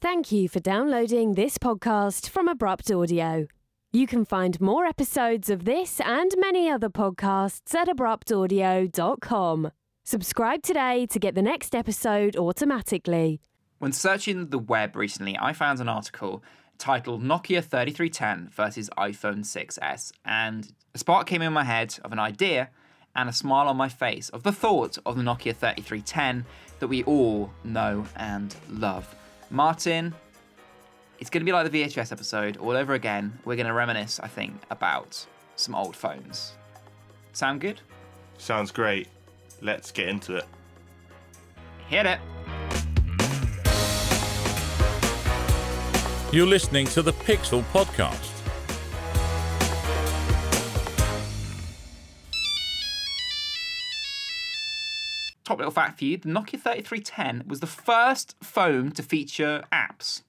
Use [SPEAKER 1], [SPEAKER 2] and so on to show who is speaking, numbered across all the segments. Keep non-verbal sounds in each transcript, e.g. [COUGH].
[SPEAKER 1] Thank you for downloading this podcast from Abrupt Audio. You can find more episodes of this and many other podcasts at abruptaudio.com. Subscribe today to get the next episode automatically.
[SPEAKER 2] When searching the web recently, I found an article titled Nokia 3310 versus iPhone 6s, and a spark came in my head of an idea and a smile on my face of the thought of the Nokia 3310 that we all know and love. Martin, it's going to be like the VHS episode all over again. We're going to reminisce, I think, about some old phones. Sound good?
[SPEAKER 3] Sounds great. Let's get into it.
[SPEAKER 2] Hit it.
[SPEAKER 4] You're listening to the Pixel Podcast.
[SPEAKER 2] Top little fact for you the Nokia 3310 was the first phone to feature apps.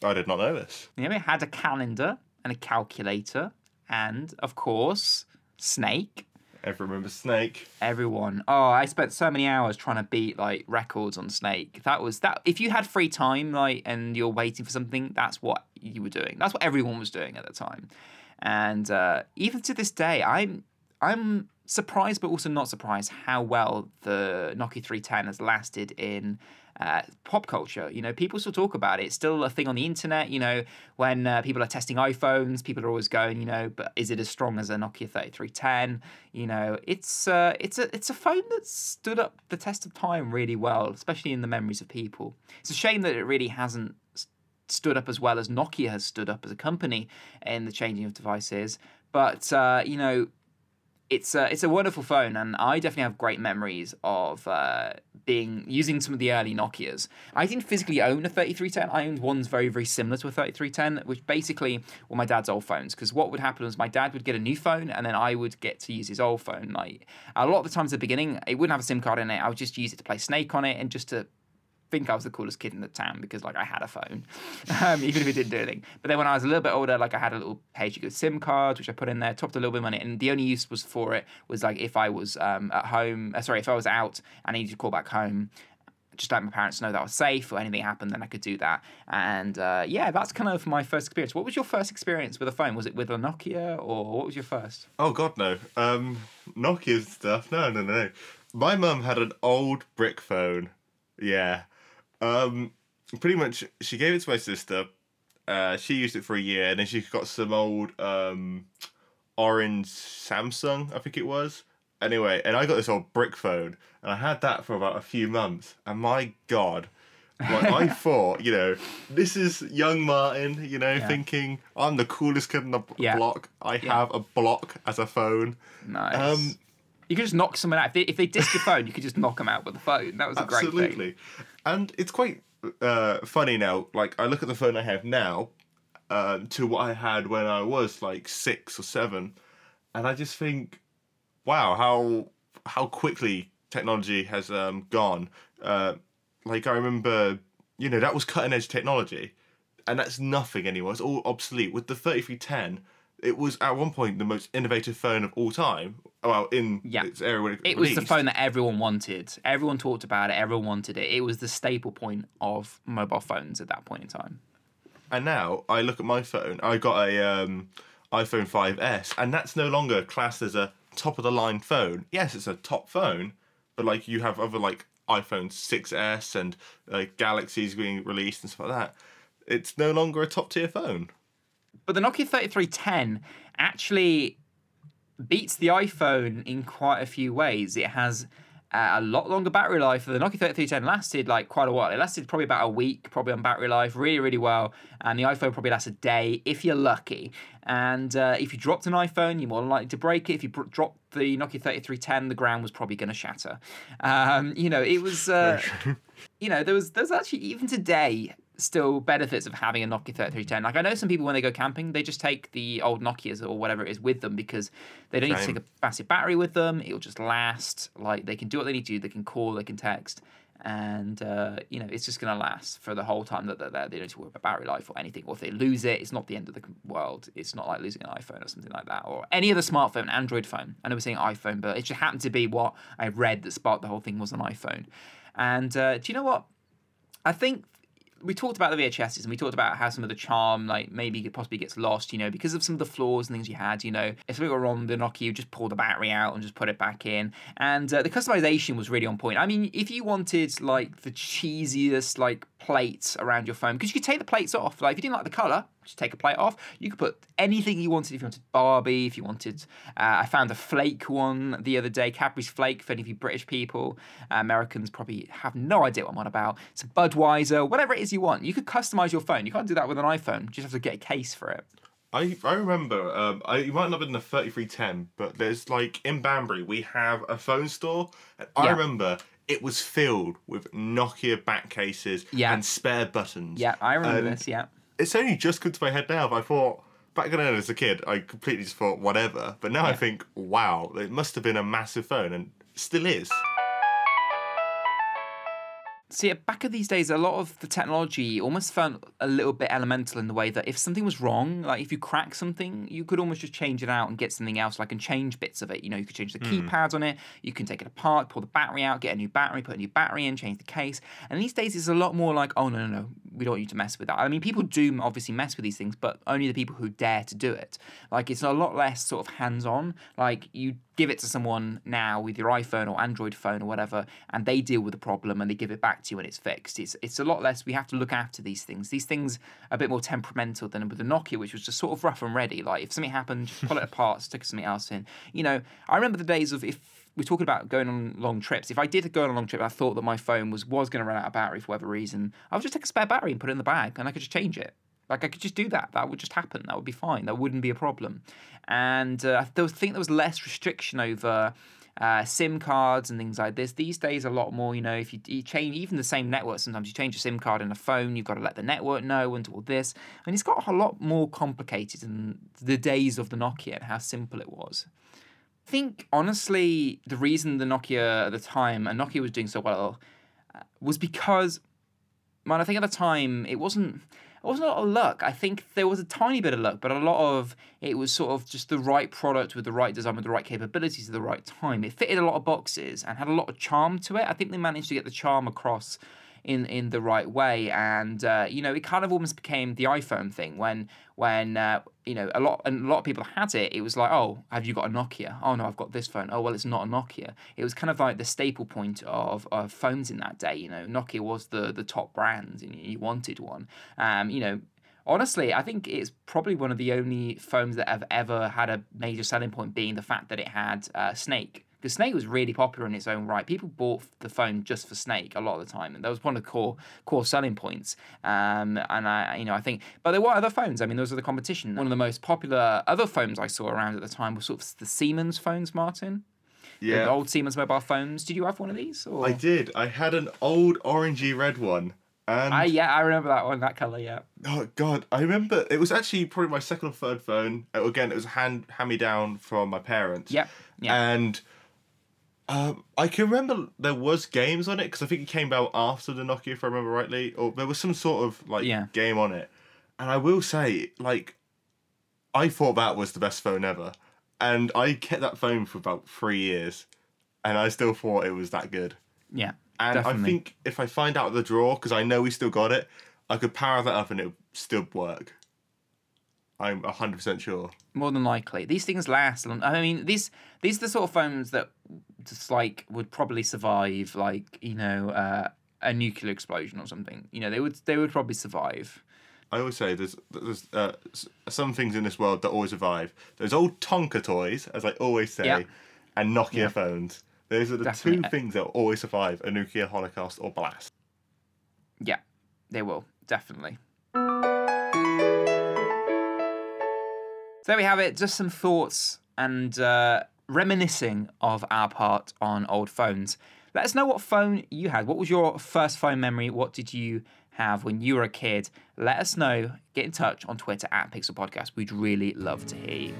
[SPEAKER 3] I did not know this.
[SPEAKER 2] Yeah, it had a calendar and a calculator, and of course, Snake.
[SPEAKER 3] Everyone remembers Snake.
[SPEAKER 2] Everyone. Oh, I spent so many hours trying to beat like records on Snake. That was that. If you had free time, like, and you're waiting for something, that's what you were doing. That's what everyone was doing at the time. And uh, even to this day, I'm I'm surprised, but also not surprised how well the Nokia 310 has lasted in uh, pop culture. You know, people still talk about it. It's still a thing on the internet. You know, when uh, people are testing iPhones, people are always going, you know, but is it as strong as a Nokia 3310? You know, it's uh, it's a it's a phone that stood up the test of time really well, especially in the memories of people. It's a shame that it really hasn't stood up as well as Nokia has stood up as a company in the changing of devices. But uh, you know, it's a, it's a wonderful phone, and I definitely have great memories of uh, being using some of the early Nokia's. I didn't physically own a 3310. I owned ones very very similar to a 3310, which basically were my dad's old phones. Because what would happen was my dad would get a new phone, and then I would get to use his old phone. Like a lot of the times at the beginning, it wouldn't have a SIM card in it. I would just use it to play Snake on it, and just to think I was the coolest kid in the town because like I had a phone, [LAUGHS] um, even if it didn't do anything. But then when I was a little bit older, like I had a little page you go SIM card, which I put in there, topped a little bit of money, and the only use was for it was like if I was um, at home, uh, sorry, if I was out and I needed to call back home. Just let my parents know that I was safe, or anything happened, then I could do that. And uh, yeah, that's kind of my first experience. What was your first experience with a phone? Was it with a Nokia, or what was your first?
[SPEAKER 3] Oh God, no. Um, Nokia stuff. No, no, no. My mum had an old brick phone. Yeah. Um, pretty much, she gave it to my sister. Uh, she used it for a year, and then she got some old um, orange Samsung, I think it was. Anyway, and I got this old brick phone, and I had that for about a few months. And my God, like I [LAUGHS] thought, you know, this is young Martin, you know,
[SPEAKER 2] Yeah.
[SPEAKER 3] thinking I'm the coolest kid in the
[SPEAKER 2] Yeah.
[SPEAKER 3] block. I
[SPEAKER 2] Yeah.
[SPEAKER 3] have a block as a phone.
[SPEAKER 2] Nice.
[SPEAKER 3] Um,
[SPEAKER 2] you could just knock someone out. If they, if they dissed your phone, you could just knock them out with the phone. That was a great thing.
[SPEAKER 3] And it's quite uh, funny now. Like, I look at the phone I have now um, to what I had when I was like six or seven, and I just think, wow, how how quickly technology has um, gone. Uh, like, I remember, you know, that was cutting edge technology, and that's nothing anymore. It's all obsolete. With the 3310, it was at one point the most innovative phone of all time. Well, in
[SPEAKER 2] Yeah.
[SPEAKER 3] its era when it,
[SPEAKER 2] It was the phone that everyone wanted. Everyone talked about it. Everyone wanted it. It was the staple point of mobile phones at that point in time.
[SPEAKER 3] And now I look at my phone. I got a um, iPhone 5s, and that's no longer classed as a top of the line phone. Yes, it's a top phone, but like you have other like iPhone 6s and like Galaxies being released and stuff like that. It's no longer a top tier phone.
[SPEAKER 2] But the Nokia 3310 actually beats the iPhone in quite a few ways. It has uh, a lot longer battery life. The Nokia 3310 lasted like quite a while. It lasted probably about a week, probably on battery life, really, really well. And the iPhone probably lasts a day if you're lucky. And uh, if you dropped an iPhone, you're more likely to break it. If you br- dropped the Nokia 3310, the ground was probably going to shatter. Um, you know, it was. Uh, [LAUGHS] you know, there was there's actually even today still benefits of having a Nokia 3310. Like I know some people when they go camping, they just take the old Nokias or whatever it is with them because they don't need to take a massive battery with them. It'll just last. Like they can do what they need to do. They can call, they can text, and uh, you know it's just gonna last for the whole time that they're there. They don't need to worry about battery life or anything. Or if they lose it, it's not the end of the world. It's not like losing an iPhone or something like that, or any other smartphone, Android phone. I know we're saying iPhone, but it just happened to be what I read that sparked the whole thing was an iPhone. And uh, do you know what? I think we talked about the VHSs and we talked about how some of the charm, like maybe it possibly gets lost, you know, because of some of the flaws and things you had. You know, if something were wrong, the Nokia you just pull the battery out and just put it back in, and uh, the customization was really on point. I mean, if you wanted like the cheesiest like plates around your phone, because you could take the plates off. Like if you didn't like the color, just take a plate off. You could put anything you wanted. If you wanted Barbie, if you wanted, uh, I found a flake one the other day, Cadbury's Flake. For any of you British people, uh, Americans probably have no idea what I'm on about. It's a Budweiser, whatever it is you want. You could customize your phone. You can't do that with an iPhone. You just have to get a case for it.
[SPEAKER 3] I I remember. Um, I it might not have been the thirty three ten, but there's like in Banbury we have a phone store, and I remember it was filled with Nokia back cases
[SPEAKER 2] Yeah.
[SPEAKER 3] and spare buttons.
[SPEAKER 2] Yeah, I remember
[SPEAKER 3] And
[SPEAKER 2] this. Yeah.
[SPEAKER 3] It's only just come to my head now. But I thought back then as a kid, I completely just thought whatever. But now I think, wow, it must have been a massive phone, and still is.
[SPEAKER 2] See, back of these days, a lot of the technology almost felt a little bit elemental in the way that if something was wrong, like if you crack something, you could almost just change it out and get something else, like and change bits of it. You know, you could change the hmm. keypads on it, you can take it apart, pull the battery out, get a new battery, put a new battery in, change the case. And these days, it's a lot more like, oh no, no, no, we don't want you to mess with that. I mean, people do obviously mess with these things, but only the people who dare to do it. Like, it's a lot less sort of hands-on. Like, you give it to someone now with your iPhone or Android phone or whatever, and they deal with the problem and they give it back to you when it's fixed. It's it's a lot less. We have to look after these things. These things are a bit more temperamental than with the Nokia, which was just sort of rough and ready. Like if something happened, just pull it [LAUGHS] apart, stick something else in. You know, I remember the days of if we're talking about going on long trips. If I did go on a long trip, I thought that my phone was was going to run out of battery for whatever reason. I would just take a spare battery and put it in the bag, and I could just change it. Like I could just do that. That would just happen. That would be fine. That wouldn't be a problem. And uh, I th- think there was less restriction over uh, SIM cards and things like this. These days, a lot more. You know, if you, you change even the same network, sometimes you change a SIM card in a phone. You've got to let the network know and all this. And it's got a lot more complicated than the days of the Nokia and how simple it was. I think honestly, the reason the Nokia at the time and Nokia was doing so well uh, was because, man, I think at the time it wasn't. It wasn't a lot of luck. I think there was a tiny bit of luck, but a lot of it was sort of just the right product with the right design, with the right capabilities at the right time. It fitted a lot of boxes and had a lot of charm to it. I think they managed to get the charm across in in the right way. And uh, you know it kind of almost became the iphone thing when when uh, you know a lot and a lot of people had it it was like oh have you got a nokia? Oh no i've got this phone. Oh well it's not a nokia. It was kind of like the staple point of, of phones in that day you know. Nokia was the the top brand and you wanted one. Um, you know honestly, I think it's probably one of the only phones that have ever had a major selling point being the fact that it had uh, Snake. Because Snake was really popular in its own right. People bought the phone just for Snake a lot of the time, and that was one of the core core selling points. Um, and I, you know, I think, but there were other phones. I mean, those are the competition. One of the most popular other phones I saw around at the time was sort of the Siemens phones, Martin.
[SPEAKER 3] Yeah.
[SPEAKER 2] The old Siemens mobile phones. Did you have one of these? Or?
[SPEAKER 3] I did. I had an old orangey red one. And
[SPEAKER 2] I, yeah, I remember that one, that color. Yeah.
[SPEAKER 3] oh god, I remember it was actually probably my second or third phone. Again, it was hand hand me down from my parents.
[SPEAKER 2] Yep. Yeah.
[SPEAKER 3] And um, I can remember there was games on it because I think it came out after the Nokia, if I remember rightly, or there was some sort of like
[SPEAKER 2] Yeah.
[SPEAKER 3] game on it. And I will say, like, I thought that was the best phone ever, and I kept that phone for about three years, and I still thought it was that good.
[SPEAKER 2] yeah.
[SPEAKER 3] And I think if I find out the draw, because I know we still got it, I could power that up and it would still work. I'm hundred percent sure.
[SPEAKER 2] more than likely. These things last. long- I mean, these these are the sort of phones that just like would probably survive, like you know, uh, a nuclear explosion or something. You know, they would they would probably survive.
[SPEAKER 3] I always say there's there's uh, some things in this world that always survive. There's old Tonka toys, as I always say,
[SPEAKER 2] Yeah.
[SPEAKER 3] and Nokia phones. Those are the
[SPEAKER 2] Definitely.
[SPEAKER 3] two things that will always survive a nuclear holocaust or blast.
[SPEAKER 2] Yeah, they will definitely. So there we have it. Just some thoughts and uh, reminiscing of our part on old phones. Let us know what phone you had. What was your first phone memory? What did you have when you were a kid? Let us know. Get in touch on Twitter at Pixel Podcast. We'd really love to hear you.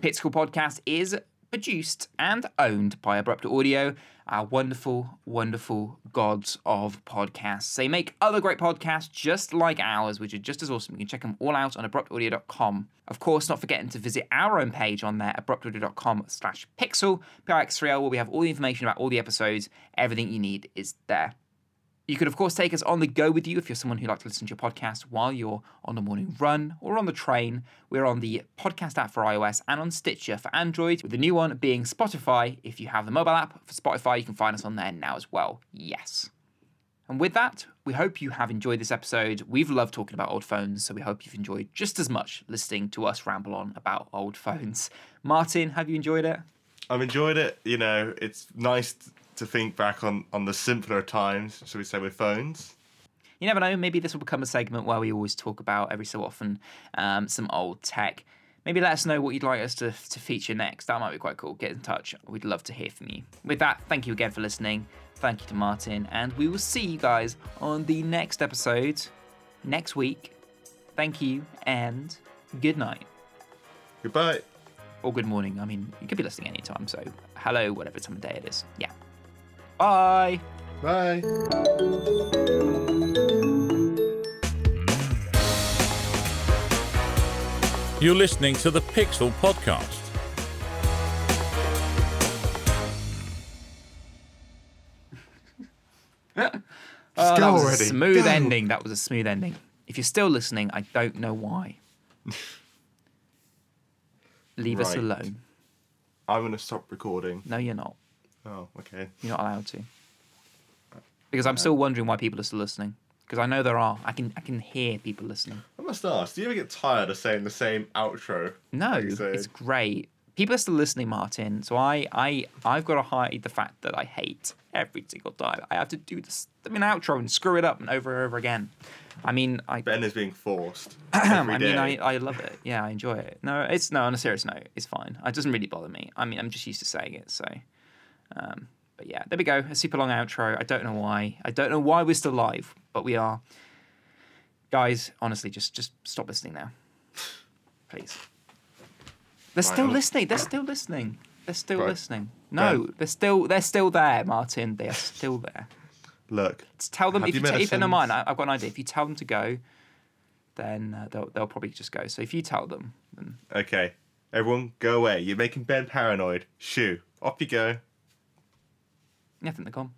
[SPEAKER 2] Pixel Podcast is produced and owned by Abrupt Audio, our wonderful, wonderful gods of podcasts. They make other great podcasts just like ours, which are just as awesome. You can check them all out on abruptaudio.com. Of course, not forgetting to visit our own page on there, abruptaudio.com slash pixel, PRX3L, where we have all the information about all the episodes. Everything you need is there. You could, of course, take us on the go with you if you're someone who likes to listen to your podcast while you're on the morning run or on the train. We're on the podcast app for iOS and on Stitcher for Android, with the new one being Spotify. If you have the mobile app for Spotify, you can find us on there now as well. Yes. And with that, we hope you have enjoyed this episode. We've loved talking about old phones, so we hope you've enjoyed just as much listening to us ramble on about old phones. Martin, have you enjoyed it?
[SPEAKER 3] I've enjoyed it. You know, it's nice to think back on, on the simpler times, shall we say, with phones.
[SPEAKER 2] You never know. Maybe this will become a segment where we always talk about every so often um, some old tech. Maybe let us know what you'd like us to, to feature next. That might be quite cool. Get in touch. We'd love to hear from you. With that, thank you again for listening. Thank you to Martin. And we will see you guys on the next episode next week. Thank you and good night.
[SPEAKER 3] Goodbye.
[SPEAKER 2] Or good morning. I mean, you could be listening anytime. So, hello, whatever time of day it is. Yeah. Bye.
[SPEAKER 3] Bye.
[SPEAKER 4] You're listening to the Pixel Podcast.
[SPEAKER 2] Oh,
[SPEAKER 3] go
[SPEAKER 2] that was
[SPEAKER 3] already.
[SPEAKER 2] a smooth
[SPEAKER 3] Go.
[SPEAKER 2] ending. That was a smooth ending. If you're still listening, I don't know why. [LAUGHS] Leave us
[SPEAKER 3] Right.
[SPEAKER 2] alone.
[SPEAKER 3] I'm going to stop recording.
[SPEAKER 2] No, you're not.
[SPEAKER 3] Oh, okay.
[SPEAKER 2] You're not allowed to. Because I'm uh, still wondering why people are still listening. Because I know there are. I can I can hear people listening.
[SPEAKER 3] I must ask, do you ever get tired of saying the same outro?
[SPEAKER 2] No, it's great. People are still listening, Martin. So I I I've got to hide the fact that I hate every single time. I have to do this. I mean, outro and screw it up and over and over again. I mean, I
[SPEAKER 3] Ben is being forced. [CLEARS THROAT]
[SPEAKER 2] I mean,
[SPEAKER 3] day.
[SPEAKER 2] I, I love it. Yeah, I enjoy it. No, it's no on a serious note. It's fine. It doesn't really bother me. I mean, I'm just used to saying it. So, um, but yeah, there we go. A super long outro. I don't know why. I don't know why we're still live, but we are. Guys, honestly, just just stop listening now, please. They're
[SPEAKER 3] Right,
[SPEAKER 2] still
[SPEAKER 3] I'm-
[SPEAKER 2] listening. They're still listening. They're still
[SPEAKER 3] Right.
[SPEAKER 2] listening. No,
[SPEAKER 3] Ben.
[SPEAKER 2] they're still they're still there, Martin. They are still there.
[SPEAKER 3] Look,
[SPEAKER 2] Just tell them
[SPEAKER 3] Have
[SPEAKER 2] if you,
[SPEAKER 3] your
[SPEAKER 2] t- if never mind. I, I've got an idea. If you tell them to go, then uh, they'll they'll probably just go. So if you tell them, then
[SPEAKER 3] okay. Everyone, go away. You're making Ben paranoid. Shoo. Off you go.
[SPEAKER 2] Think they're gone.